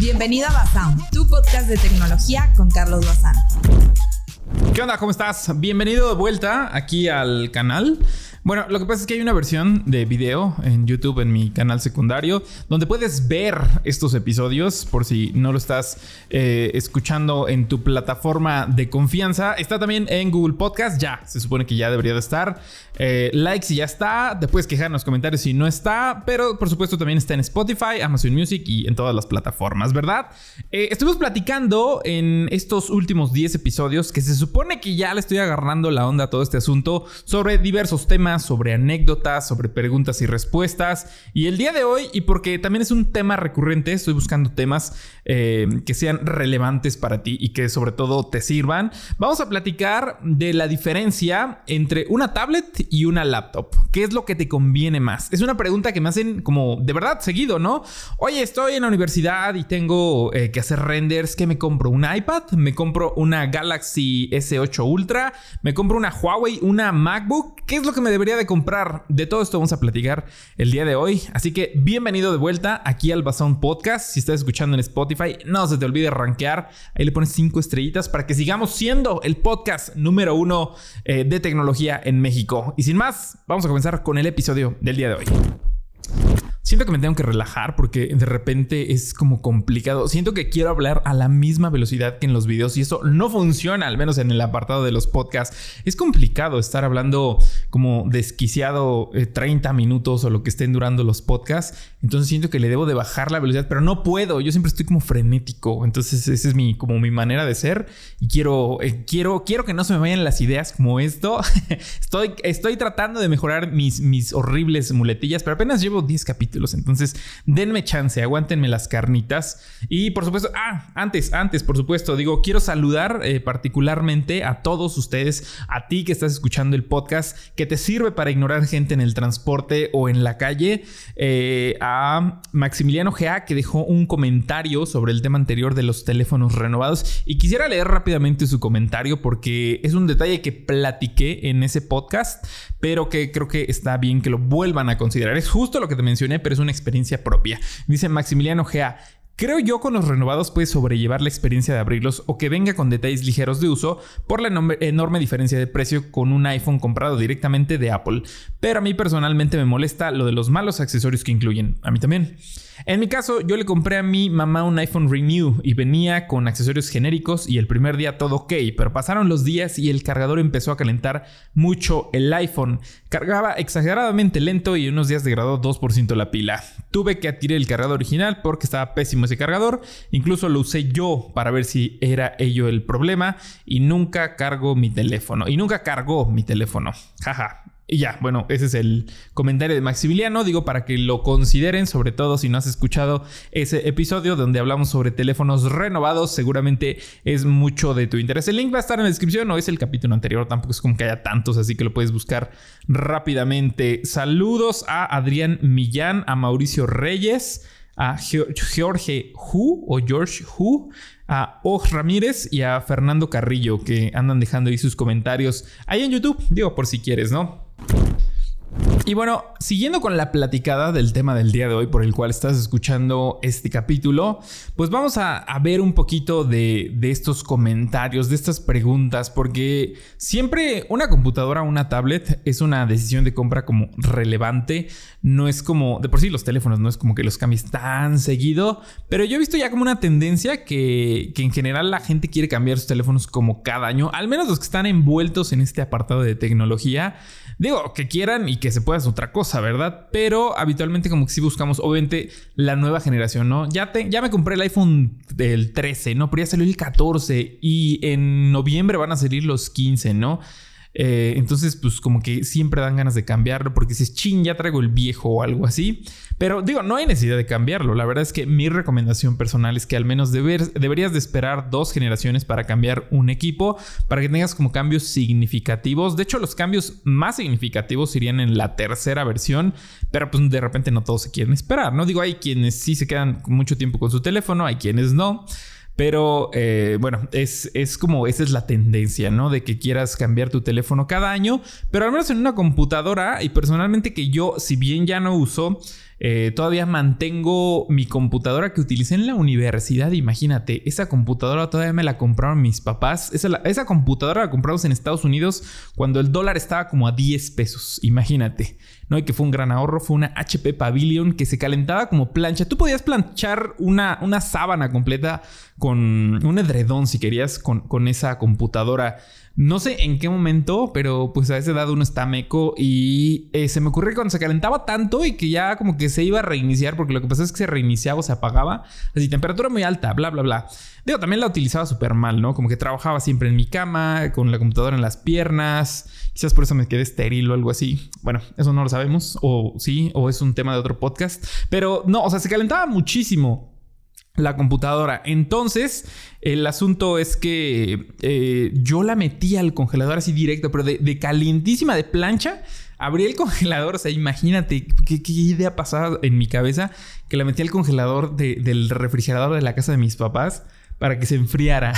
Bienvenido a Basound, tu podcast de tecnología con Carlos Bazán. ¿Qué onda? ¿Cómo estás? Bienvenido de vuelta aquí al canal. Bueno, lo que pasa es que hay una versión de video en YouTube en mi canal secundario donde puedes ver estos episodios por si no lo estás eh, escuchando en tu plataforma de confianza. Está también en Google Podcast, ya, se supone que ya debería de estar. Eh, like si ya está, te puedes quejar en los comentarios si no está, pero por supuesto también está en Spotify, Amazon Music y en todas las plataformas, ¿verdad? Eh, estuvimos platicando en estos últimos 10 episodios que se supone que ya le estoy agarrando la onda a todo este asunto sobre diversos temas sobre anécdotas, sobre preguntas y respuestas. Y el día de hoy, y porque también es un tema recurrente, estoy buscando temas eh, que sean relevantes para ti y que sobre todo te sirvan, vamos a platicar de la diferencia entre una tablet y una laptop. ¿Qué es lo que te conviene más? Es una pregunta que me hacen como de verdad seguido, ¿no? Oye, estoy en la universidad y tengo eh, que hacer renders. ¿Qué me compro? ¿Un iPad? ¿Me compro una Galaxy S8 Ultra? ¿Me compro una Huawei? ¿Una MacBook? ¿Qué es lo que me debería de comprar? De todo esto vamos a platicar el día de hoy. Así que bienvenido de vuelta aquí al Bazón Podcast. Si estás escuchando en Spotify, no se te olvide rankear. Ahí le pones cinco estrellitas para que sigamos siendo el podcast número uno eh, de tecnología en México. Y sin más, vamos a comenzar con el episodio del día de hoy. Siento que me tengo que relajar porque de repente es como complicado. Siento que quiero hablar a la misma velocidad que en los videos y eso no funciona, al menos en el apartado de los podcasts. Es complicado estar hablando como desquiciado 30 eh, minutos o lo que estén durando los podcasts. Entonces siento que le debo de bajar la velocidad, pero no puedo. Yo siempre estoy como frenético. Entonces esa es mi como mi manera de ser y quiero eh, quiero quiero que no se me vayan las ideas como esto. estoy estoy tratando de mejorar mis mis horribles muletillas, pero apenas llevo 10 capítulos entonces, denme chance, aguántenme las carnitas. Y por supuesto, ah, antes, antes, por supuesto, digo, quiero saludar eh, particularmente a todos ustedes, a ti que estás escuchando el podcast, que te sirve para ignorar gente en el transporte o en la calle, eh, a Maximiliano GA, que dejó un comentario sobre el tema anterior de los teléfonos renovados. Y quisiera leer rápidamente su comentario porque es un detalle que platiqué en ese podcast, pero que creo que está bien que lo vuelvan a considerar. Es justo lo que te mencioné, pero es una experiencia propia. Dice Maximiliano Gea. Creo yo con los renovados puedes sobrellevar la experiencia de abrirlos o que venga con detalles ligeros de uso por la enorme diferencia de precio con un iPhone comprado directamente de Apple. Pero a mí personalmente me molesta lo de los malos accesorios que incluyen. A mí también. En mi caso, yo le compré a mi mamá un iPhone Renew y venía con accesorios genéricos y el primer día todo ok, pero pasaron los días y el cargador empezó a calentar mucho el iPhone. Cargaba exageradamente lento y en unos días degradó 2% la pila. Tuve que adquirir el cargador original porque estaba pésimo ese cargador, incluso lo usé yo para ver si era ello el problema y nunca cargo mi teléfono y nunca cargó mi teléfono. Jaja, y ya, bueno, ese es el comentario de Maximiliano. Digo, para que lo consideren, sobre todo si no has escuchado ese episodio donde hablamos sobre teléfonos renovados, seguramente es mucho de tu interés. El link va a estar en la descripción o es el capítulo anterior, tampoco es como que haya tantos, así que lo puedes buscar rápidamente. Saludos a Adrián Millán, a Mauricio Reyes, a Jorge Hu o George Hu a Oj Ramírez y a Fernando Carrillo que andan dejando ahí sus comentarios ahí en YouTube, digo por si quieres, ¿no? Y bueno, siguiendo con la platicada del tema del día de hoy por el cual estás escuchando este capítulo, pues vamos a, ver un poquito de, estos comentarios, de estas preguntas, porque siempre una computadora o una tablet es una decisión de compra como relevante, no es como, de por sí los teléfonos no es como que los cambies tan seguido, pero yo he visto ya como una tendencia que, que en general la gente quiere cambiar sus teléfonos como cada año, al menos los que están envueltos en este apartado de tecnología. Digo, que quieran y que se pueda hacer otra cosa, ¿verdad? Pero habitualmente como que sí buscamos, obviamente, la nueva generación, ¿no? Ya, te, ya me compré el iPhone del 13, ¿no? Pero ya salió el 14 y en noviembre van a salir los 15, ¿no? Eh, entonces, pues como que siempre dan ganas de cambiarlo porque dices, chin, ya traigo el viejo o algo así. Pero digo, no hay necesidad de cambiarlo. La verdad es que mi recomendación personal es que al menos deberías de esperar dos generaciones para cambiar un equipo, para que tengas como cambios significativos. De hecho, los cambios más significativos irían en la tercera versión, pero pues de repente no todos se quieren esperar, ¿no? Digo, hay quienes sí se quedan mucho tiempo con su teléfono, hay quienes no. Pero eh, bueno, es, es, como esa es la tendencia, ¿no? De que quieras cambiar tu teléfono cada año, pero al menos en una computadora y personalmente que yo, si bien ya no uso, Eh, todavía mantengo mi computadora que utilicé en la universidad. Imagínate, esa computadora todavía me la compraron mis papás. Esa, esa computadora la compramos en Estados Unidos cuando el dólar estaba como a 10 pesos. Imagínate. ¿No? Y que fue un gran ahorro. Fue una HP Pavilion que se calentaba como plancha. Tú podías planchar una, una sábana completa con un edredón si querías con, con esa computadora. No sé en qué momento, pero pues a esa edad uno está meco y eh, se me ocurrió cuando se calentaba tanto y que ya como que se iba a reiniciar, porque lo que pasa es que se reiniciaba o se apagaba, así temperatura muy alta, bla, bla, bla. Digo, también la utilizaba súper mal, ¿no? Como que trabajaba siempre en mi cama, con la computadora en las piernas, quizás por eso me quedé estéril o algo así. Bueno, eso no lo sabemos, o sí, o es un tema de otro podcast, pero no, o sea, se calentaba muchísimo la computadora. Entonces, el asunto es que eh, yo la metí al congelador así directo, pero de, calientísima, de plancha. Abrí el congelador, o sea, imagínate qué, idea pasaba en mi cabeza que la metí al congelador del refrigerador de la casa de mis papás para que se enfriara.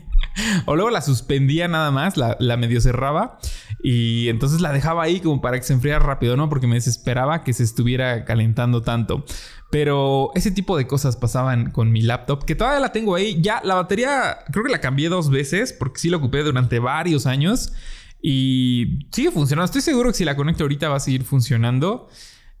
o luego la suspendía nada más, la, medio cerraba y entonces la dejaba ahí como para que se enfriara rápido, ¿no? Porque me desesperaba que se estuviera calentando tanto. Pero ese tipo de cosas pasaban con mi laptop, que todavía la tengo ahí. Ya la batería, creo que la cambié dos veces, porque sí la ocupé durante varios años. Y sigue funcionando. Estoy seguro que si la conecto ahorita va a seguir funcionando.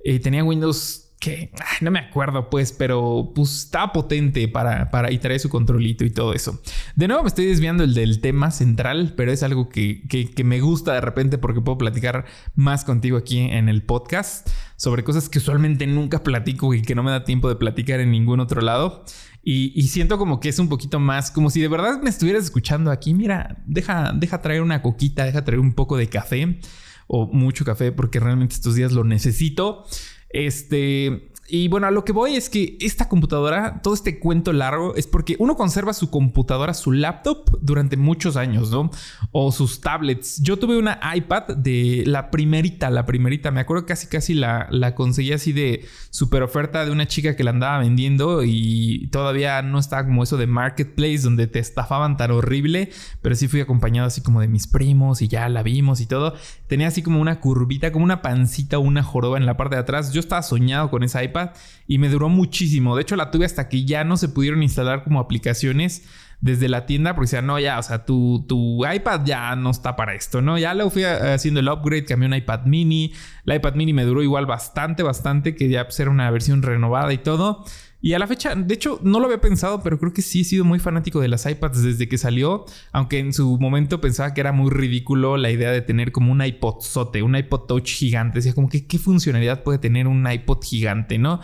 Eh, tenía Windows que no me acuerdo pues, pero pues estaba potente para, para y trae su controlito y todo eso. De nuevo me estoy desviando el del tema central, pero es algo que, que, me gusta de repente porque puedo platicar más contigo aquí en el podcast sobre cosas que usualmente nunca platico y que no me da tiempo de platicar en ningún otro lado. Y, y, siento como que es un poquito más, como si de verdad me estuvieras escuchando aquí. Mira, deja, deja traer una coquita, deja traer un poco de café o mucho café porque realmente estos días lo necesito. Este, y bueno, a lo que voy es que esta computadora, todo este cuento largo, es porque uno conserva su computadora, su laptop durante muchos años, ¿no? O sus tablets. Yo tuve una iPad de la primerita, la primerita. Me acuerdo casi, casi la, la conseguí así de super oferta de una chica que la andaba vendiendo y todavía no estaba como eso de marketplace donde te estafaban tan horrible, pero sí fui acompañado así como de mis primos y ya la vimos y todo. Tenía así como una curvita, como una pancita, una joroba en la parte de atrás. Yo estaba soñado con esa iPad y me duró muchísimo. De hecho, la tuve hasta que ya no se pudieron instalar como aplicaciones desde la tienda porque decían, no, ya, o sea, tu, tu iPad ya no está para esto, ¿no? Ya lo fui haciendo el upgrade, cambié un iPad mini. La iPad mini me duró igual bastante, bastante, que ya pues, era una versión renovada y todo. Y a la fecha, de hecho, no lo había pensado, pero creo que sí he sido muy fanático de las iPads desde que salió. Aunque en su momento pensaba que era muy ridículo la idea de tener como un iPod sote, un iPod Touch gigante. Decía como que qué funcionalidad puede tener un iPod gigante, ¿no?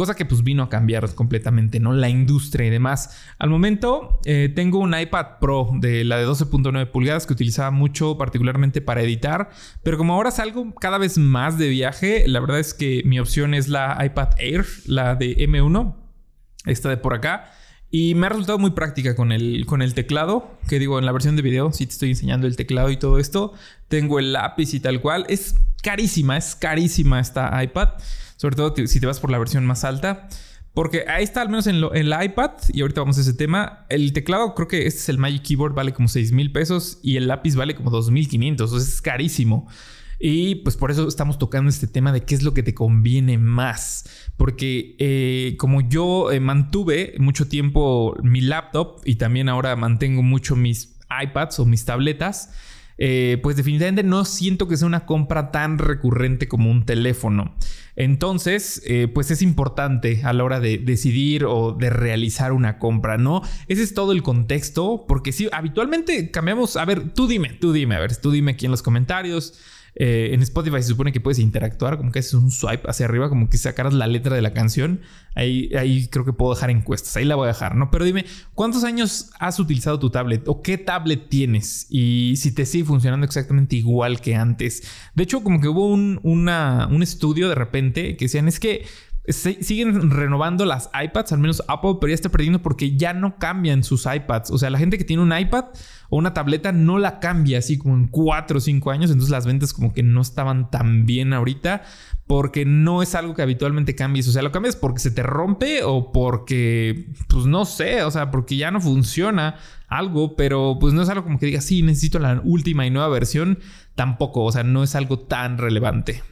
Cosa que pues vino a cambiar completamente, ¿no? La industria y demás. Al momento eh, tengo un iPad Pro de la de 12.9 pulgadas que utilizaba mucho particularmente para editar. Pero como ahora salgo cada vez más de viaje, la verdad es que mi opción es la iPad Air, la de M1 esta de por acá. Y me ha resultado muy práctica con el, con el teclado, que digo, en la versión de video, si te estoy enseñando el teclado y todo esto, tengo el lápiz y tal cual. Es carísima, es carísima esta iPad, sobre todo si te vas por la versión más alta. Porque ahí está, al menos en, lo, en la iPad, y ahorita vamos a ese tema, el teclado, creo que este es el Magic Keyboard, vale como 6 mil pesos y el lápiz vale como 2.500, o sea, es carísimo. Y pues por eso estamos tocando este tema de qué es lo que te conviene más. Porque eh, como yo eh, mantuve mucho tiempo mi laptop y también ahora mantengo mucho mis iPads o mis tabletas, eh, pues definitivamente no siento que sea una compra tan recurrente como un teléfono. Entonces, pues es importante a la hora de decidir o de realizar una compra, ¿no? Ese es todo el contexto, porque si habitualmente cambiamos, a ver, tú dime, tú dime, a ver, tú dime aquí en los comentarios. Eh, en Spotify se supone que puedes interactuar, como que haces un swipe hacia arriba, como que sacaras la letra de la canción. Ahí, ahí creo que puedo dejar encuestas, ahí la voy a dejar, ¿no? Pero dime, ¿cuántos años has utilizado tu tablet o qué tablet tienes? Y si te sigue funcionando exactamente igual que antes. De hecho, como que hubo un, un estudio de repente que decían, es que siguen renovando las iPads, al menos Apple, pero ya está perdiendo porque ya no cambian sus iPads. O sea, la gente que tiene un iPad o una tableta no la cambia así como en 4 o 5 años. Entonces las ventas como que no estaban tan bien ahorita porque no es algo que habitualmente cambies. O sea, lo cambias porque se te rompe o porque, pues no sé, o sea, porque ya no funciona algo, pero pues no es algo como que digas, sí, necesito la última y nueva versión. Tampoco, o sea, no es algo tan relevante.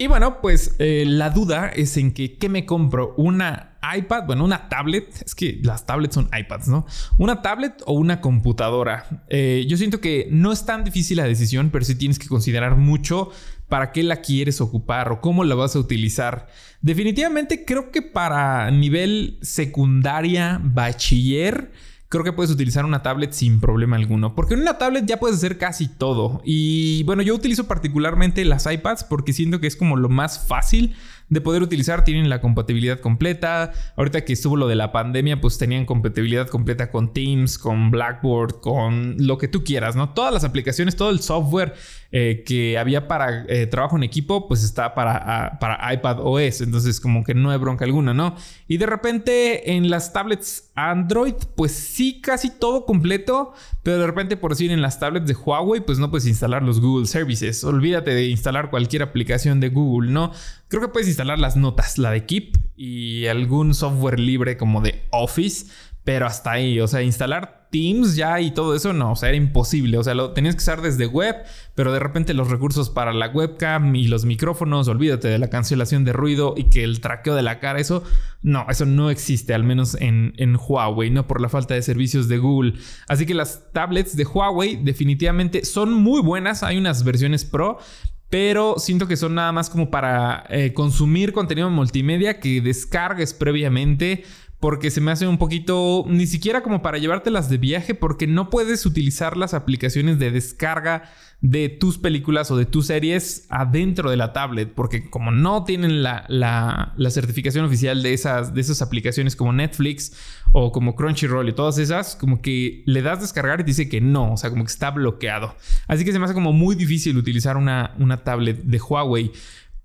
Y bueno, pues eh, la duda es en que ¿qué me compro? ¿Una iPad? Bueno, una tablet. Es que las tablets son iPads, ¿no? ¿Una tablet o una computadora? Eh, yo siento que no es tan difícil la decisión, pero sí tienes que considerar mucho para qué la quieres ocupar o cómo la vas a utilizar. Definitivamente creo que para nivel secundaria, bachiller, creo que puedes utilizar una tablet sin problema alguno. Porque en una tablet ya puedes hacer casi todo. Y bueno, yo utilizo particularmente las iPads porque siento que es como lo más fácil de poder utilizar. Tienen la compatibilidad completa. Ahorita que estuvo lo de la pandemia, pues tenían compatibilidad completa con Teams, con Blackboard, con lo que tú quieras, ¿no? Todas las aplicaciones, todo el software eh, que había para eh, trabajo en equipo, pues está para, ah, para iPad OS. Entonces, como que no hay bronca alguna, ¿no? Y de repente en las tablets Android, pues sí, casi todo completo. Pero de repente, por decir, en las tablets de Huawei, pues no puedes instalar los Google Services. Olvídate de instalar cualquier aplicación de Google, ¿no? Creo que puedes instalar las notas, la de Keep y algún software libre como de Office pero hasta ahí, o sea, instalar Teams ya y todo eso, no, o sea, era imposible. O sea, lo tenías que usar desde web, pero de repente los recursos para la webcam y los micrófonos, olvídate de la cancelación de ruido y que el traqueo de la cara, eso, no, eso no existe, al menos en, en Huawei, no por la falta de servicios de Google. Así que las tablets de Huawei definitivamente son muy buenas, hay unas versiones pro, pero siento que son nada más como para eh, consumir contenido multimedia que descargues previamente porque se me hace un poquito, ni siquiera como para llevártelas de viaje, porque no puedes utilizar las aplicaciones de descarga de tus películas o de tus series adentro de la tablet, porque como no tienen la, la, certificación oficial de esas, de esas aplicaciones como Netflix o como Crunchyroll y todas esas, como que le das descargar y dice que no, o sea, como que está bloqueado. Así que se me hace como muy difícil utilizar una, una tablet de Huawei.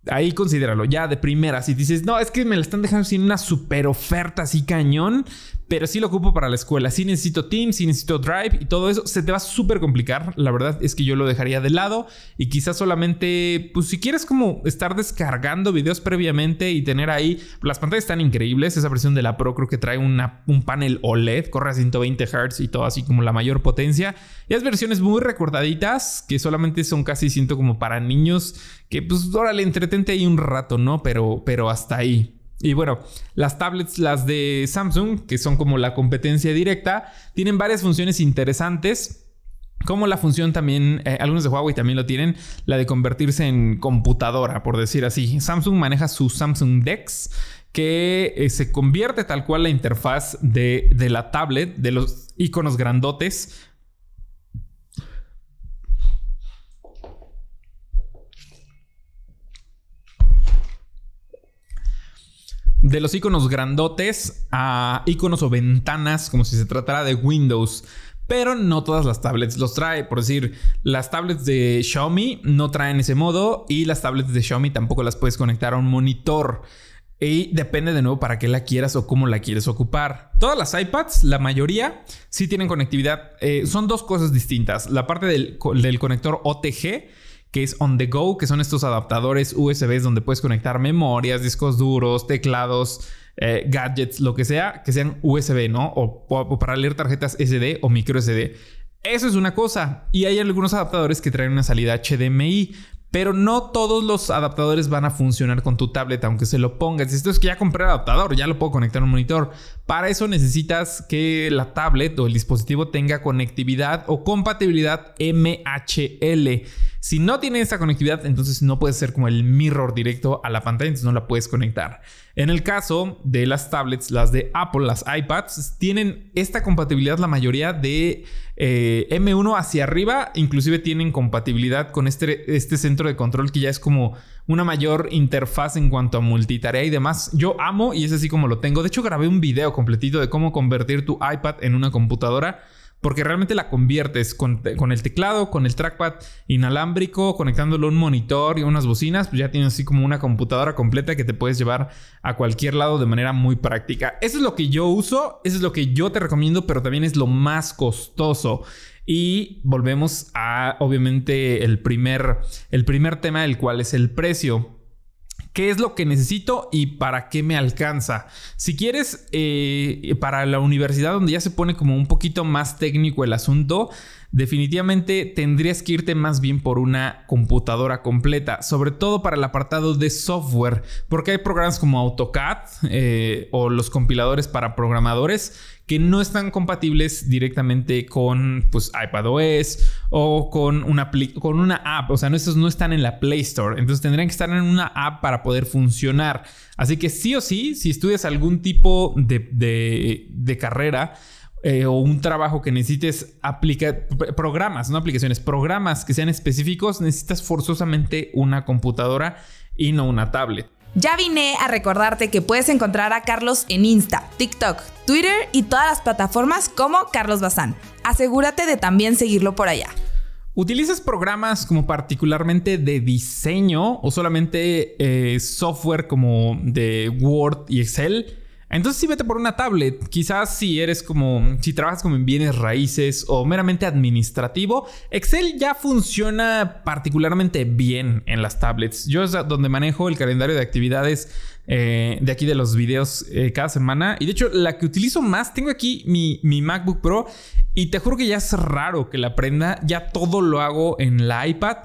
Ahí considéralo, ya de primera. Si dices, no, es que me la están dejando sin una super oferta así cañón, pero sí lo ocupo para la escuela. Sí necesito Teams, sí necesito Drive y todo eso. Se te va a súper complicar. La verdad es que yo lo dejaría de lado y quizás solamente, pues si quieres como estar descargando videos previamente y tener ahí, las pantallas están increíbles. Esa versión de la Pro creo que trae un panel OLED, corre a 120 Hz y todo así como la mayor potencia. Y las versiones muy recordaditas que solamente son casi siento como para niños que pues órale, entretente ahí un rato, ¿no? Pero, pero hasta ahí. Y bueno, las tablets, las de Samsung, que son como la competencia directa, tienen varias funciones interesantes. Como la función también, eh, algunos de Huawei también lo tienen, la de convertirse en computadora, por decir así. Samsung maneja su Samsung Dex, que eh, se convierte tal cual la interfaz de, de la tablet, de los iconos grandotes, de los iconos grandotes a iconos o ventanas, como si se tratara de Windows. Pero no todas las tablets los trae. Por decir, las tablets de Xiaomi no traen ese modo y las tablets de Xiaomi tampoco las puedes conectar a un monitor. Y depende de nuevo para qué la quieras o cómo la quieres ocupar. Todas las iPads, la mayoría, sí tienen conectividad. Eh, son dos cosas distintas. La parte del, del conector OTG que es on the go, que son estos adaptadores USB donde puedes conectar memorias, discos duros, teclados, eh, gadgets, lo que sea, que sean USB, ¿no? O, o, para leer tarjetas SD o micro SD. Eso es una cosa. Y hay algunos adaptadores que traen una salida HDMI. Pero no todos los adaptadores van a funcionar con tu tablet, aunque se lo pongas. Esto es que ya compré el adaptador, ya lo puedo conectar a un monitor. Para eso necesitas que la tablet o el dispositivo tenga conectividad o compatibilidad MHL. Si no tiene esa conectividad, entonces no puede ser como el mirror directo a la pantalla, entonces no la puedes conectar. En el caso de las tablets, las de Apple, las iPads, tienen esta compatibilidad la mayoría de eh, M1 hacia arriba, inclusive tienen compatibilidad con este, este centro de control que ya es como una mayor interfaz en cuanto a multitarea y demás. Yo amo y es así como lo tengo. De hecho, grabé un video completito de cómo convertir tu iPad en una computadora porque realmente la conviertes con, el teclado, con el trackpad inalámbrico, conectándolo a un monitor y unas bocinas, pues ya tienes así como una computadora completa que te puedes llevar a cualquier lado de manera muy práctica. Eso es lo que yo uso, eso es lo que yo te recomiendo, pero también es lo más costoso. Y volvemos a, obviamente, el primer, el primer tema, el cual es el precio qué es lo que necesito y para qué me alcanza. Si quieres, eh, para la universidad donde ya se pone como un poquito más técnico el asunto, definitivamente tendrías que irte más bien por una computadora completa, sobre todo para el apartado de software, porque hay programas como AutoCAD eh, o los compiladores para programadores que no están compatibles directamente con pues, iPadOS o con una, app. O sea, no, no están en la Play Store. Entonces tendrían que estar en una app para poder funcionar. Así que sí o sí, si estudias algún tipo de, carrera, eh, o un trabajo que necesites aplicar programas, no aplicaciones, programas que sean específicos, necesitas forzosamente una computadora y no una tablet. Ya vine a recordarte que puedes encontrar a Carlos en Insta, TikTok, Twitter y todas las plataformas como Carlos Bazán. Asegúrate de también seguirlo por allá. ¿Utilizas programas como particularmente de diseño o solamente eh, software como de Word y Excel? Entonces sí vete por una tablet. Quizás si eres como, si trabajas como en bienes raíces o meramente administrativo, Excel ya funciona particularmente bien en las tablets. Yo es donde manejo el calendario de actividades eh, de aquí de los videos eh, cada semana. Y de hecho la que utilizo más, tengo aquí mi, mi MacBook Pro y te juro que ya es raro que la aprenda. Ya todo lo hago en la iPad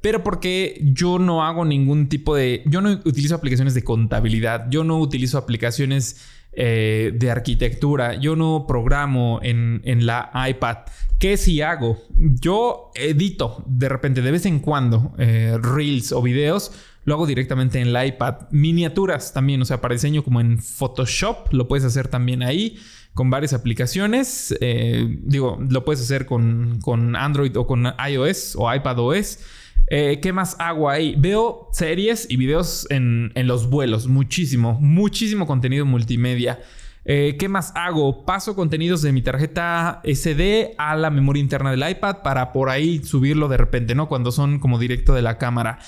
pero porque yo no hago ningún tipo de... Yo no utilizo aplicaciones de contabilidad, yo no utilizo aplicaciones eh, de arquitectura, yo no programo en, la iPad. ¿Qué si hago? Yo edito de repente, de vez en cuando, eh, reels o videos. Lo hago directamente en la iPad. Miniaturas también, o sea, para diseño como en Photoshop, lo puedes hacer también ahí con varias aplicaciones. Eh, digo, lo puedes hacer con, con Android o con iOS o iPadOS. Eh, ¿Qué más hago ahí? Veo series y videos en, los vuelos, muchísimo, muchísimo contenido multimedia. Eh, ¿Qué más hago? Paso contenidos de mi tarjeta SD a la memoria interna del iPad para por ahí subirlo de repente, ¿no? Cuando son como directo de la cámara.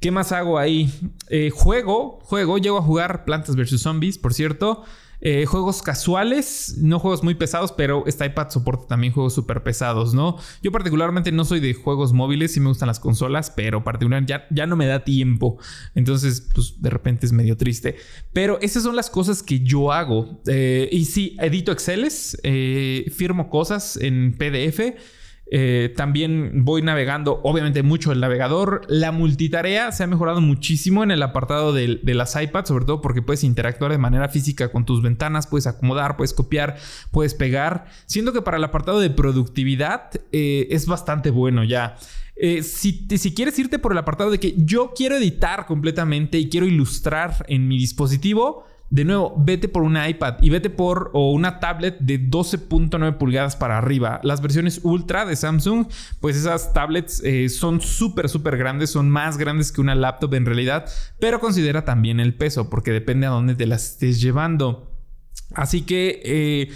¿Qué más hago ahí? Eh, juego, juego, llego a jugar Plantas vs. Zombies, por cierto. Eh, juegos casuales, no juegos muy pesados, pero este iPad soporta también juegos súper pesados, ¿no? Yo particularmente no soy de juegos móviles, sí me gustan las consolas, pero particularmente ya, ya no me da tiempo. Entonces, pues de repente es medio triste. Pero esas son las cosas que yo hago. Eh, y sí, edito Exceles, eh, firmo cosas en PDF. Eh, también voy navegando, obviamente, mucho el navegador. La multitarea se ha mejorado muchísimo en el apartado de, las iPads, sobre todo porque puedes interactuar de manera física con tus ventanas, puedes acomodar, puedes copiar, puedes pegar. Siento que para el apartado de productividad eh, es bastante bueno ya. Eh, si, si, quieres irte por el apartado de que yo quiero editar completamente y quiero ilustrar en mi dispositivo, de nuevo, vete por una iPad y vete por o una tablet de 12.9 pulgadas para arriba. Las versiones ultra de Samsung, pues esas tablets eh, son súper, súper grandes, son más grandes que una laptop en realidad, pero considera también el peso, porque depende a dónde te las estés llevando. Así que eh,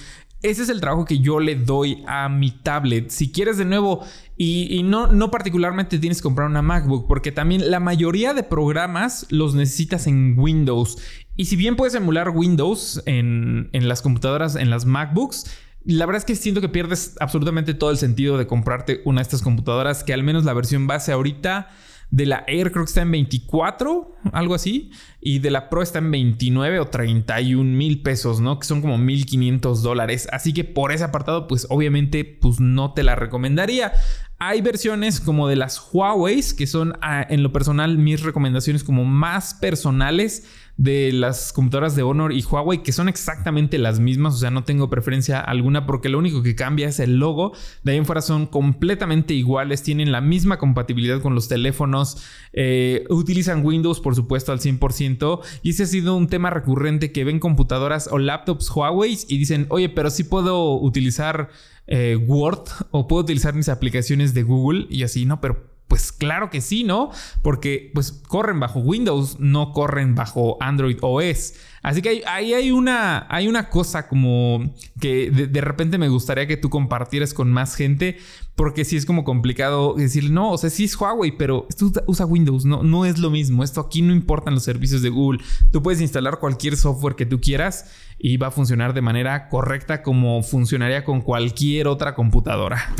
ese es el trabajo que yo le doy a mi tablet. Si quieres de nuevo, y, no, no, particularmente tienes que comprar una MacBook, porque también la mayoría de programas los necesitas en Windows. Y si bien puedes emular Windows en, en las computadoras, en las MacBooks, la verdad es que siento que pierdes absolutamente todo el sentido de comprarte una de estas computadoras, que al menos la versión base ahorita de la Air creo está en 24, algo así. Y de la Pro está en 29 o 31 mil pesos, ¿no? Que son como 1500 dólares. Así que por ese apartado, pues obviamente, pues no te la recomendaría. Hay versiones como de las Huawei, que son ah, en lo personal mis recomendaciones como más personales de las computadoras de Honor y Huawei, que son exactamente las mismas, o sea, no tengo preferencia alguna porque lo único que cambia es el logo, de ahí en fuera son completamente iguales, tienen la misma compatibilidad con los teléfonos, eh, utilizan Windows por supuesto al 100% y ese ha sido un tema recurrente que ven computadoras o laptops Huawei y dicen, oye, pero sí puedo utilizar eh, Word o puedo utilizar mis aplicaciones de Google y así, no, pero pues claro que sí, ¿no? Porque pues corren bajo Windows, no corren bajo Android OS. Así que ahí hay una, hay una cosa como que de, repente me gustaría que tú compartieras con más gente, porque sí es como complicado decir, no, o sea, sí es Huawei, pero esto usa Windows, no, no es lo mismo. Esto aquí no importan los servicios de Google. Tú puedes instalar cualquier software que tú quieras y va a funcionar de manera correcta como funcionaría con cualquier otra computadora.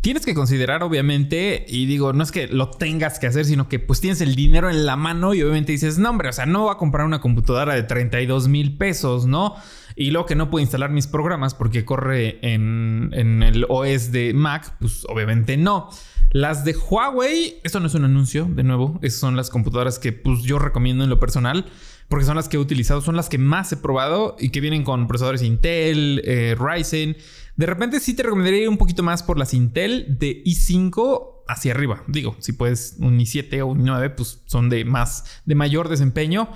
Tienes que considerar, obviamente, y digo, no es que lo tengas que hacer, sino que pues tienes el dinero en la mano y obviamente dices, no, hombre, o sea, no voy a comprar una computadora de 32 mil pesos, ¿no? y luego que no puedo instalar mis programas porque corre en, en el OS de Mac, pues obviamente no. Las de Huawei, esto no es un anuncio, de nuevo, esas son las computadoras que pues, yo recomiendo en lo personal, porque son las que he utilizado, son las que más he probado y que vienen con procesadores Intel, eh, Ryzen. De repente sí te recomendaría ir un poquito más por las Intel de i5 hacia arriba. Digo, si puedes un i7 o un i9, pues son de más, de mayor desempeño.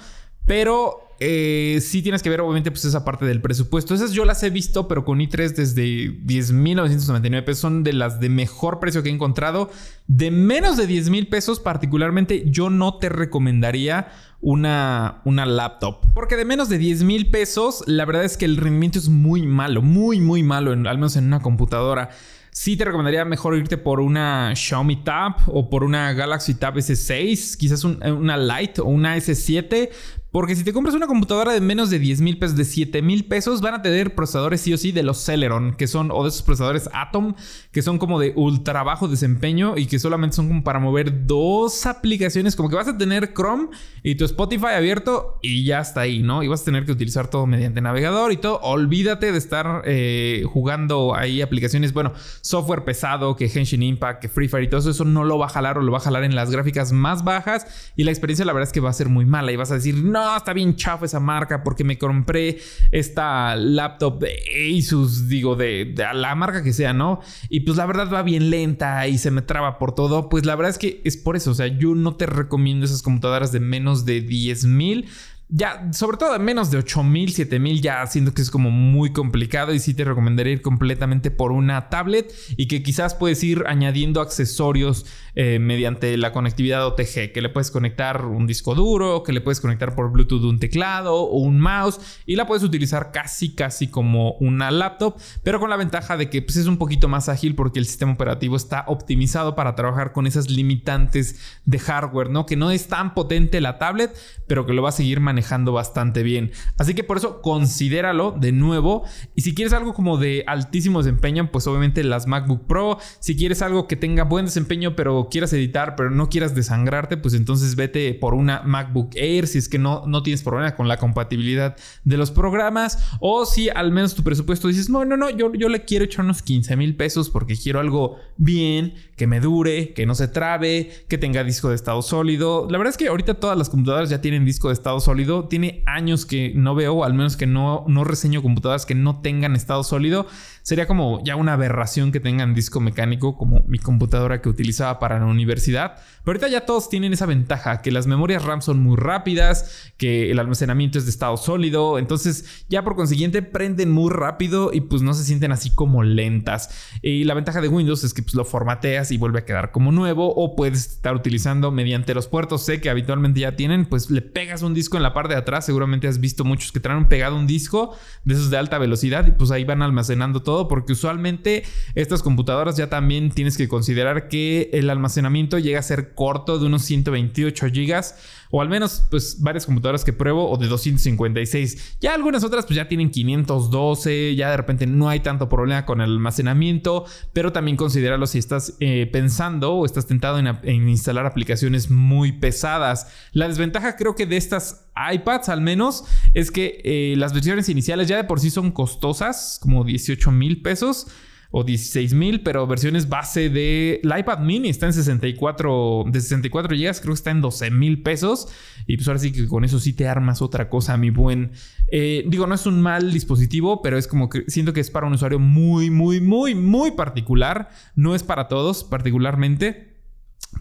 Pero eh, sí tienes que ver, obviamente, pues esa parte del presupuesto. Esas yo las he visto, pero con i3 desde 10.999 pesos. Son de las de mejor precio que he encontrado. De menos de 10 mil pesos, particularmente, yo no te recomendaría una, una laptop. Porque de menos de 10 mil pesos, la verdad es que el rendimiento es muy malo. Muy, muy malo, al menos en una computadora. Sí te recomendaría mejor irte por una Xiaomi Tab o por una Galaxy Tab S6, quizás una Lite o una S7, porque si te compras una computadora de menos de 10 mil pesos, de 7 mil pesos, van a tener procesadores sí o sí de los Celeron, que son, o de esos procesadores Atom, que son como de ultra bajo desempeño y que solamente son como para mover dos aplicaciones. Como que vas a tener Chrome y tu Spotify abierto y ya está ahí, ¿no? Y vas a tener que utilizar todo mediante navegador y todo. Olvídate de estar eh, jugando ahí aplicaciones, bueno, software pesado, que Henshin Impact, que Free Fire y todo eso, eso no lo va a jalar o lo va a jalar en las gráficas más bajas. Y la experiencia, la verdad es que va a ser muy mala y vas a decir, no no, está bien chafa esa marca porque me compré esta laptop de Asus, digo, de, la marca que sea, ¿no? Y pues la verdad va bien lenta y se me traba por todo. Pues la verdad es que es por eso, o sea, yo no te recomiendo esas computadoras de menos de 10 mil ya, sobre todo en menos de 8000, 7000, ya siento que es como muy complicado y sí te recomendaría ir completamente por una tablet y que quizás puedes ir añadiendo accesorios eh, mediante la conectividad OTG, que le puedes conectar un disco duro, que le puedes conectar por Bluetooth un teclado o un mouse y la puedes utilizar casi, casi como una laptop, pero con la ventaja de que pues, es un poquito más ágil porque el sistema operativo está optimizado para trabajar con esas limitantes de hardware, ¿no? Que no es tan potente la tablet, pero que lo va a seguir manejando bastante bien. Así que por eso considéralo de nuevo. Y si quieres algo como de altísimo desempeño, pues obviamente las MacBook Pro. Si quieres algo que tenga buen desempeño, pero quieras editar, pero no quieras desangrarte, pues entonces vete por una MacBook Air si es que no, no tienes problema con la compatibilidad de los programas. O si al menos tu presupuesto dices, no, no, no, yo, yo le quiero echar unos 15 mil pesos porque quiero algo bien, que me dure, que no se trabe, que tenga disco de estado sólido. La verdad es que ahorita todas las computadoras ya tienen disco de estado sólido tiene años que no veo, al menos que no, no reseño computadoras que no tengan estado sólido. Sería como ya una aberración que tengan disco mecánico como mi computadora que utilizaba para la universidad. Pero ahorita ya todos tienen esa ventaja, que las memorias RAM son muy rápidas, que el almacenamiento es de estado sólido. Entonces ya por consiguiente prenden muy rápido y pues no se sienten así como lentas. Y la ventaja de Windows es que pues lo formateas y vuelve a quedar como nuevo o puedes estar utilizando mediante los puertos C que habitualmente ya tienen, pues le pegas un disco en la parte de atrás. Seguramente has visto muchos que traen pegado un disco de esos de alta velocidad y pues ahí van almacenando todo porque usualmente estas computadoras ya también tienes que considerar que el almacenamiento llega a ser corto de unos 128 gigas o al menos pues varias computadoras que pruebo o de 256. Ya algunas otras pues ya tienen 512, ya de repente no hay tanto problema con el almacenamiento, pero también considéralo si estás eh, pensando o estás tentado en, instalar aplicaciones muy pesadas. La desventaja creo que de estas iPads al menos es que eh, las versiones iniciales ya de por sí son costosas, como 18 mil pesos o 16 mil, pero versiones base de la iPad mini está en 64, de 64 GB, creo que está en 12 mil pesos. Y pues ahora sí que con eso sí te armas otra cosa, mi buen. Eh, digo, no es un mal dispositivo, pero es como que siento que es para un usuario muy, muy, muy, muy particular. No es para todos, particularmente.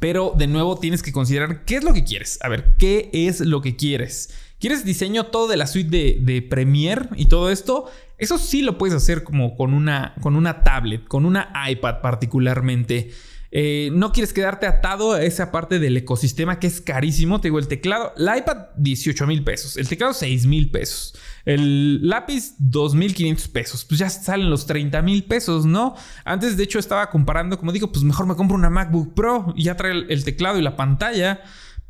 Pero de nuevo tienes que considerar qué es lo que quieres. A ver, ¿qué es lo que quieres? ¿Quieres diseño todo de la suite de, Premiere y todo esto? Eso sí lo puedes hacer como con una, con una tablet, con una iPad particularmente. Eh, no quieres quedarte atado a esa parte del ecosistema que es carísimo. Te digo, el teclado, la iPad 18 mil pesos, el teclado 6 mil pesos, el lápiz 2.500 pesos. Pues ya salen los 30 mil pesos, ¿no? Antes, de hecho, estaba comparando, como digo, pues mejor me compro una MacBook Pro y ya trae el teclado y la pantalla.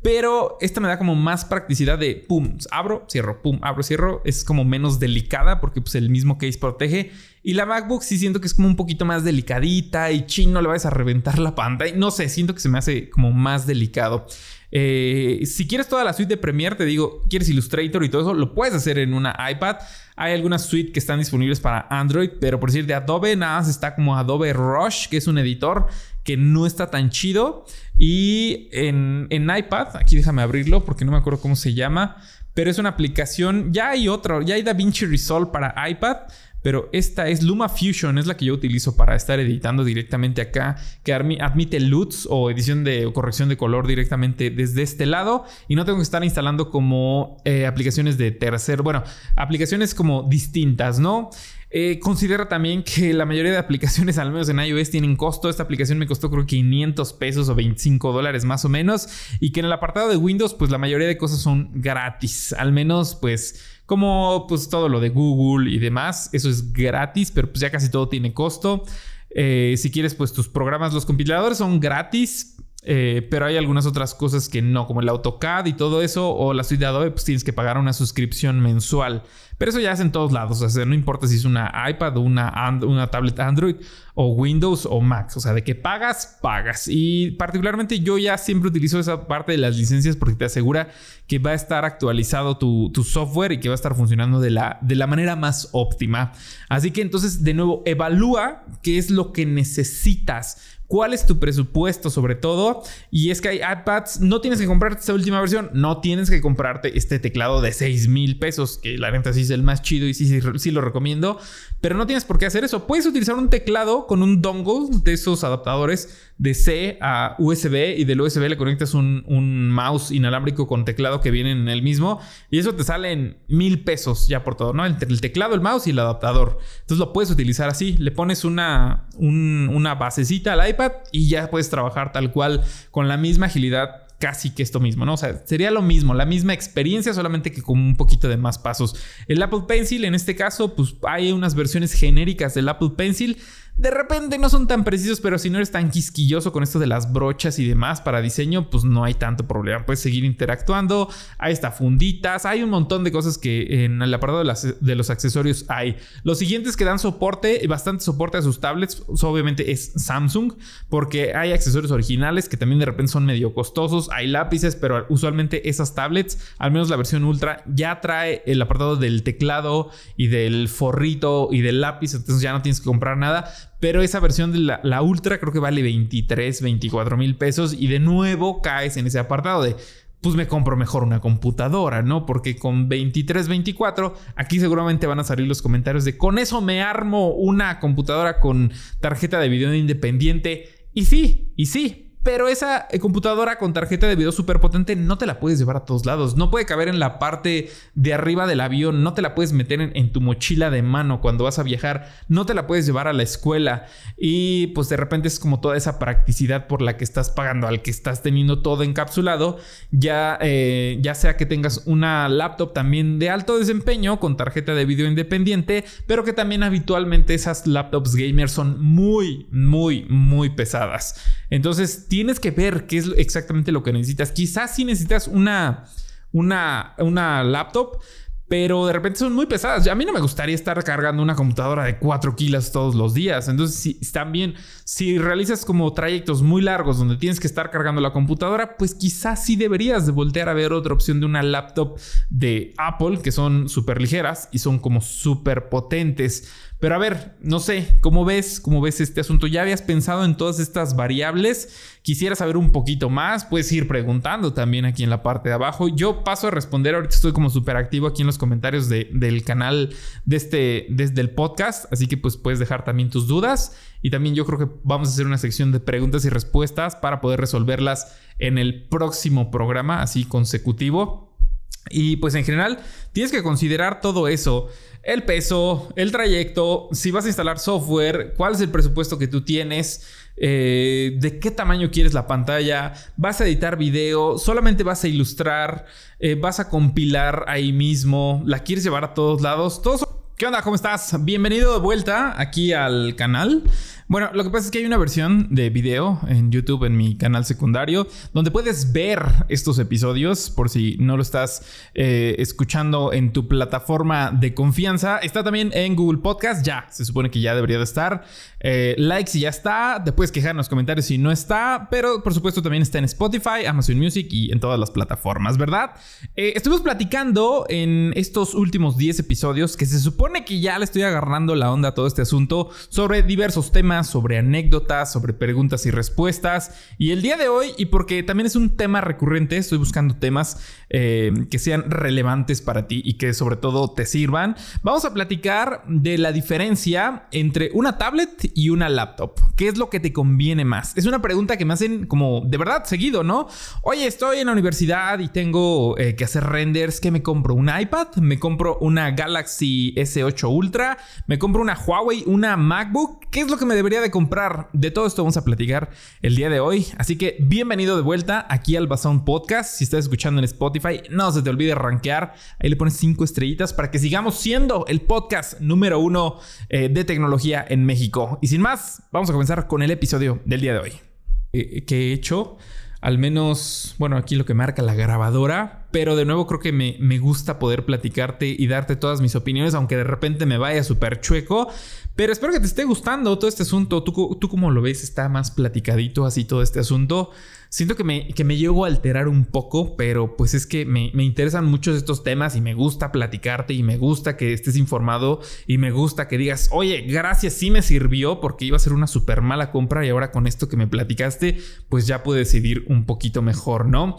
Pero esta me da como más practicidad de pum, abro, cierro, pum, abro, cierro. Es como menos delicada porque pues el mismo case protege. Y la MacBook sí siento que es como un poquito más delicadita y chino, le vas a reventar la pantalla. No sé, siento que se me hace como más delicado. Eh, si quieres toda la suite de Premiere, te digo, quieres Illustrator y todo eso, lo puedes hacer en una iPad. Hay algunas suites que están disponibles para Android, pero por decir de Adobe, nada más está como Adobe Rush, que es un editor que no está tan chido. Y en, en iPad, aquí déjame abrirlo porque no me acuerdo cómo se llama, pero es una aplicación. Ya hay otro, ya hay DaVinci Resolve para iPad. Pero esta es Luma Fusion, es la que yo utilizo para estar editando directamente acá, que admite LUTs o edición de corrección de color directamente desde este lado y no tengo que estar instalando como eh, aplicaciones de tercer, bueno, aplicaciones como distintas, ¿no? Eh, considera también que la mayoría de aplicaciones, al menos en iOS, tienen costo. Esta aplicación me costó creo que 500 pesos o 25 dólares más o menos. Y que en el apartado de Windows, pues la mayoría de cosas son gratis. Al menos, pues, como pues todo lo de Google y demás, eso es gratis, pero pues ya casi todo tiene costo. Eh, si quieres, pues tus programas, los compiladores son gratis, eh, pero hay algunas otras cosas que no, como el AutoCAD y todo eso, o la suite de Adobe, pues tienes que pagar una suscripción mensual. Pero eso ya es en todos lados, o sea, no importa si es una iPad una, una tablet Android o Windows o Mac, o sea, de que pagas, pagas. Y particularmente yo ya siempre utilizo esa parte de las licencias porque te asegura que va a estar actualizado tu, tu software y que va a estar funcionando de la, de la manera más óptima. Así que entonces, de nuevo, evalúa qué es lo que necesitas cuál es tu presupuesto sobre todo. Y es que hay iPads, no tienes que comprarte esta última versión, no tienes que comprarte este teclado de 6 mil pesos, que la neta sí es el más chido y sí, sí, sí, lo recomiendo, pero no tienes por qué hacer eso. Puedes utilizar un teclado con un dongle de esos adaptadores de C a USB y del USB le conectas un, mouse inalámbrico con teclado que viene en el mismo y eso te sale en mil pesos ya por todo, ¿no? El, el teclado, el mouse y el adaptador. Entonces lo puedes utilizar así, le pones una, una basecita al iPad y ya puedes trabajar tal cual con la misma agilidad casi que esto mismo, ¿no? O sea, sería lo mismo, la misma experiencia, solamente que con un poquito de más pasos. El Apple Pencil, en este caso, pues hay unas versiones genéricas del Apple Pencil de repente no son tan precisos, pero si no eres tan quisquilloso con esto de las brochas y demás para diseño, pues no hay tanto problema. Puedes seguir interactuando. Ahí está funditas. Hay un montón de cosas que en el apartado de, los accesorios hay. Los siguientes que dan soporte, bastante soporte a sus tablets, pues, obviamente es Samsung, porque hay accesorios originales que también de repente son medio costosos. Hay lápices, pero usualmente esas tablets, al menos la versión Ultra, ya trae el apartado del teclado y del forrito y del lápiz. Entonces ya no tienes que comprar nada pero esa versión de la, Ultra creo que vale 23, 24 mil pesos. Y de nuevo caes en ese apartado de pues me compro mejor una computadora, ¿no? Porque con 23, 24, aquí seguramente van a salir los comentarios de con eso me armo una computadora con tarjeta de video independiente. Y sí, y sí, pero esa eh, computadora con tarjeta de video súper potente no te la puedes llevar a todos lados. No puede caber en la parte de arriba del avión. No te la puedes meter en, tu mochila de mano cuando vas a viajar. No te la puedes llevar a la escuela. Y pues de repente es como toda esa practicidad por la que estás pagando, al que estás teniendo todo encapsulado. Ya, eh, ya sea que tengas una laptop también de alto desempeño con tarjeta de video independiente, pero que también habitualmente esas laptops gamers son muy, muy, muy pesadas. Entonces tienes que ver qué es exactamente lo que necesitas. Quizás si necesitas una, una, una laptop pero de repente son muy pesadas. A mí no me gustaría estar cargando una computadora de 4 kilos todos los días. Entonces, si, también, si realizas como trayectos muy largos donde tienes que estar cargando la computadora, pues quizás sí deberías de voltear a ver otra opción de una laptop de Apple, que son súper ligeras y son como súper potentes. Pero a ver, no sé, ¿cómo ves? ¿Cómo ves este asunto? ¿Ya habías pensado en todas estas variables? Quisiera saber un poquito más, puedes ir preguntando también aquí en la parte de abajo. Yo paso a responder, ahorita estoy como súper activo aquí en los comentarios del canal de este, desde el podcast, así que pues puedes dejar también tus dudas y también yo creo que vamos a hacer una sección de preguntas y respuestas para poder resolverlas en el próximo programa, así consecutivo. Y pues en general tienes que considerar todo eso el peso, el trayecto, si vas a instalar software, cuál es el presupuesto que tú tienes, eh, de qué tamaño quieres la pantalla, vas a editar video, solamente vas a ilustrar, eh, vas a compilar ahí mismo, la quieres llevar a todos lados, todos... ¿Qué onda? ¿Cómo estás? Bienvenido de vuelta aquí al canal. Bueno, lo que pasa es que hay una versión de video en YouTube en mi canal secundario donde puedes ver estos episodios por si no lo estás eh, escuchando en tu plataforma de confianza. Está también en Google Podcast, ya, se supone que ya debería de estar. Eh, like si ya está, te puedes quejar en los comentarios si no está, pero por supuesto también está en Spotify, Amazon Music y en todas las plataformas, ¿verdad? Eh, estuvimos platicando en estos últimos 10 episodios que se supone que ya le estoy agarrando la onda a todo este asunto sobre diversos temas sobre anécdotas, sobre preguntas y respuestas. Y el día de hoy, y porque también es un tema recurrente, estoy buscando temas eh, que sean relevantes para ti y que sobre todo te sirvan, vamos a platicar de la diferencia entre una tablet y una laptop. ¿Qué es lo que te conviene más? Es una pregunta que me hacen como de verdad seguido, ¿no? Oye, estoy en la universidad y tengo eh, que hacer renders. ¿Qué me compro? ¿Un iPad? ¿Me compro una Galaxy S8 Ultra? ¿Me compro una Huawei? ¿Una MacBook? ¿Qué es lo que me debería de comprar? De todo esto vamos a platicar el día de hoy. Así que bienvenido de vuelta aquí al Bazón Podcast. Si estás escuchando en Spotify, no se te olvide rankear. Ahí le pones cinco estrellitas para que sigamos siendo el podcast número uno eh, de tecnología en México. Y sin más, vamos a comenzar con el episodio del día de hoy. Eh, ¿Qué he hecho? Al menos, bueno, aquí lo que marca la grabadora. Pero de nuevo creo que me, me gusta poder platicarte y darte todas mis opiniones, aunque de repente me vaya súper chueco. Pero espero que te esté gustando todo este asunto. ¿Tú, tú cómo lo ves? Está más platicadito así todo este asunto. Siento que me, que me llego a alterar un poco, pero pues es que me, me interesan muchos estos temas y me gusta platicarte y me gusta que estés informado y me gusta que digas, oye, gracias, sí me sirvió porque iba a ser una súper mala compra y ahora con esto que me platicaste, pues ya puedo decidir un poquito mejor, ¿no?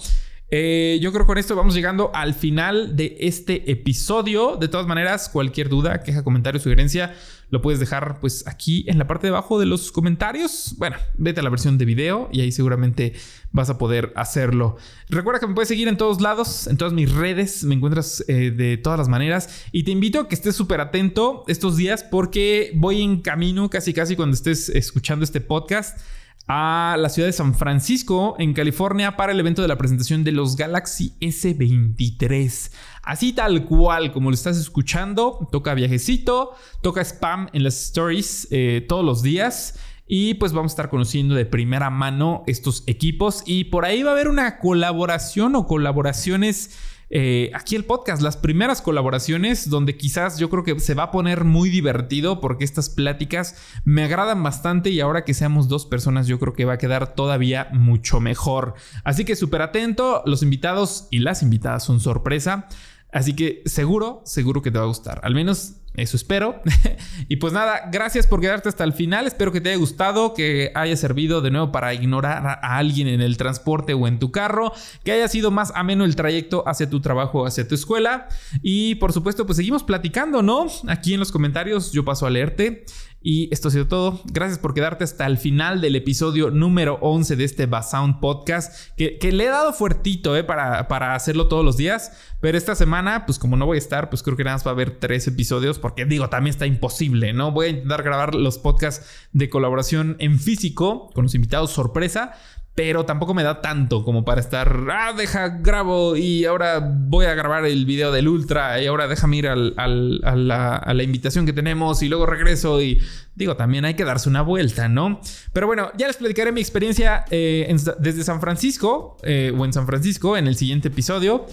Eh, yo creo que con esto vamos llegando al final de este episodio. De todas maneras, cualquier duda, queja, comentario, sugerencia, lo puedes dejar pues aquí en la parte de abajo de los comentarios. Bueno, vete a la versión de video y ahí seguramente vas a poder hacerlo. Recuerda que me puedes seguir en todos lados, en todas mis redes, me encuentras eh, de todas las maneras y te invito a que estés súper atento estos días porque voy en camino casi casi cuando estés escuchando este podcast a la ciudad de San Francisco, en California, para el evento de la presentación de los Galaxy S23. Así tal cual, como lo estás escuchando, toca viajecito, toca spam en las stories eh, todos los días. Y pues vamos a estar conociendo de primera mano estos equipos. Y por ahí va a haber una colaboración o colaboraciones eh, aquí el podcast, las primeras colaboraciones donde quizás yo creo que se va a poner muy divertido porque estas pláticas me agradan bastante y ahora que seamos dos personas yo creo que va a quedar todavía mucho mejor. Así que súper atento, los invitados y las invitadas son sorpresa. Así que seguro, seguro que te va a gustar. Al menos eso espero. y pues nada, gracias por quedarte hasta el final. Espero que te haya gustado, que haya servido de nuevo para ignorar a alguien en el transporte o en tu carro, que haya sido más ameno el trayecto hacia tu trabajo, hacia tu escuela. Y por supuesto, pues seguimos platicando, ¿no? Aquí en los comentarios yo paso a leerte. Y esto ha sido todo. Gracias por quedarte hasta el final del episodio número 11 de este Basound Podcast, que, le he dado fuertito eh, para, para hacerlo todos los días. Pero esta semana, pues como no voy a estar, pues creo que nada más va a haber tres episodios, porque digo, también está imposible, ¿no? Voy a intentar grabar los podcasts de colaboración en físico con los invitados sorpresa pero tampoco me da tanto como para estar, ah, deja, grabo y ahora voy a grabar el video del Ultra y ahora déjame ir al, a, la, invitación que tenemos y luego regreso y digo, también hay que darse una vuelta, ¿no? Pero bueno, ya les platicaré mi experiencia eh, desde San Francisco eh, o en San Francisco en el siguiente episodio.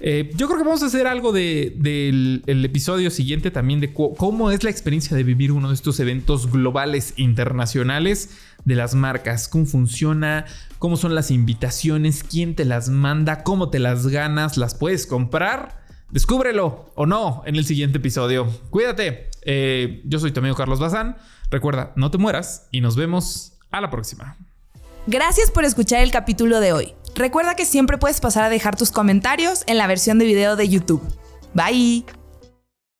Eh, yo creo que vamos a hacer algo del episodio siguiente también de cómo es la experiencia de vivir uno de estos eventos globales internacionales de las marcas, cómo funciona, cómo son las invitaciones, quién te las manda, cómo te las ganas, las puedes comprar. Descúbrelo o no en el siguiente episodio. Cuídate. Eh, yo soy tu amigo Carlos Bazán. Recuerda, no te mueras y nos vemos a la próxima. Gracias por escuchar el capítulo de hoy. Recuerda que siempre puedes pasar a dejar tus comentarios en la versión de video de YouTube. Bye.